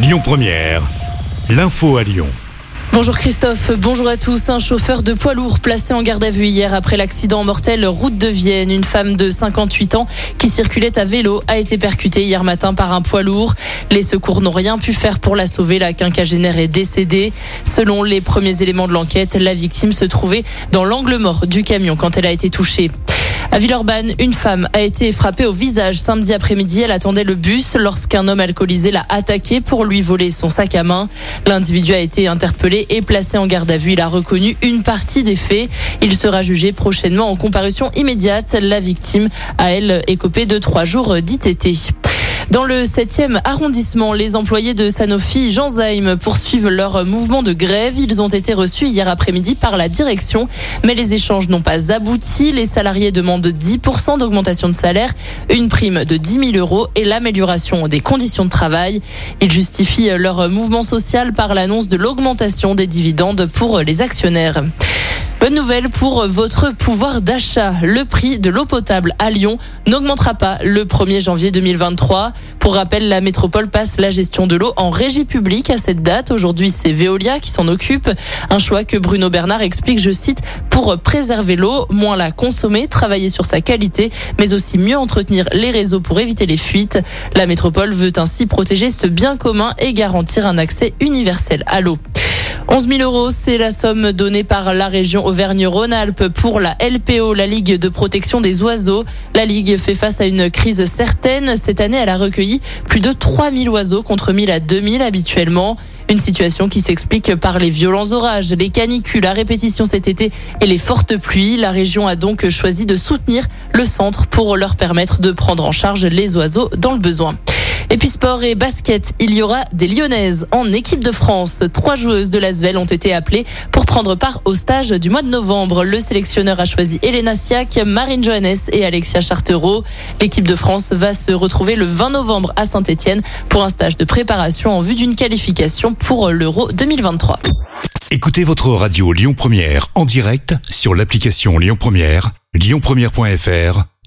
Lyon Première, l'info à Lyon. Bonjour Christophe, bonjour à tous. Un chauffeur de poids lourd placé en garde à vue hier après l'accident mortel route de Vienne. Une femme de 58 ans qui circulait à vélo a été percutée hier matin par un poids lourd. Les secours n'ont rien pu faire pour la sauver. La quinquagénaire est décédée. Selon les premiers éléments de l'enquête, la victime se trouvait dans l'angle mort du camion quand elle a été touchée. À Villeurbanne, une femme a été frappée au visage samedi après-midi. Elle attendait le bus lorsqu'un homme alcoolisé l'a attaqué pour lui voler son sac à main. L'individu a été interpellé et placé en garde à vue. Il a reconnu une partie des faits. Il sera jugé prochainement en comparution immédiate. La victime a, elle, écopé de trois jours d'ITT. Dans le 7e arrondissement, les employés de Sanofi Janzheim poursuivent leur mouvement de grève. Ils ont été reçus hier après-midi par la direction, mais les échanges n'ont pas abouti. Les salariés demandent 10% d'augmentation de salaire, une prime de 10 000 euros et l'amélioration des conditions de travail. Ils justifient leur mouvement social par l'annonce de l'augmentation des dividendes pour les actionnaires. Bonne nouvelle pour votre pouvoir d'achat. Le prix de l'eau potable à Lyon n'augmentera pas le 1er janvier 2023. Pour rappel, la métropole passe la gestion de l'eau en régie publique à cette date. Aujourd'hui, c'est Veolia qui s'en occupe. Un choix que Bruno Bernard explique, je cite, pour préserver l'eau, moins la consommer, travailler sur sa qualité, mais aussi mieux entretenir les réseaux pour éviter les fuites. La métropole veut ainsi protéger ce bien commun et garantir un accès universel à l'eau. 11 000 euros, c'est la somme donnée par la région Auvergne-Rhône-Alpes pour la LPO, la Ligue de protection des oiseaux. La Ligue fait face à une crise certaine. Cette année, elle a recueilli plus de 3 000 oiseaux contre 1 000 à 2 000 habituellement. Une situation qui s'explique par les violents orages, les canicules à répétition cet été et les fortes pluies. La région a donc choisi de soutenir le centre pour leur permettre de prendre en charge les oiseaux dans le besoin. Et puis sport et basket, il y aura des Lyonnaises en équipe de France. Trois joueuses de l'Asvel ont été appelées pour prendre part au stage du mois de novembre. Le sélectionneur a choisi Elena Siak, Marine Johannes et Alexia Chartereau. L'équipe de France va se retrouver le 20 novembre à Saint-Etienne pour un stage de préparation en vue d'une qualification pour l'Euro 2023. Écoutez votre radio Lyon Première en direct sur l'application Lyon Première, lyonpremière.fr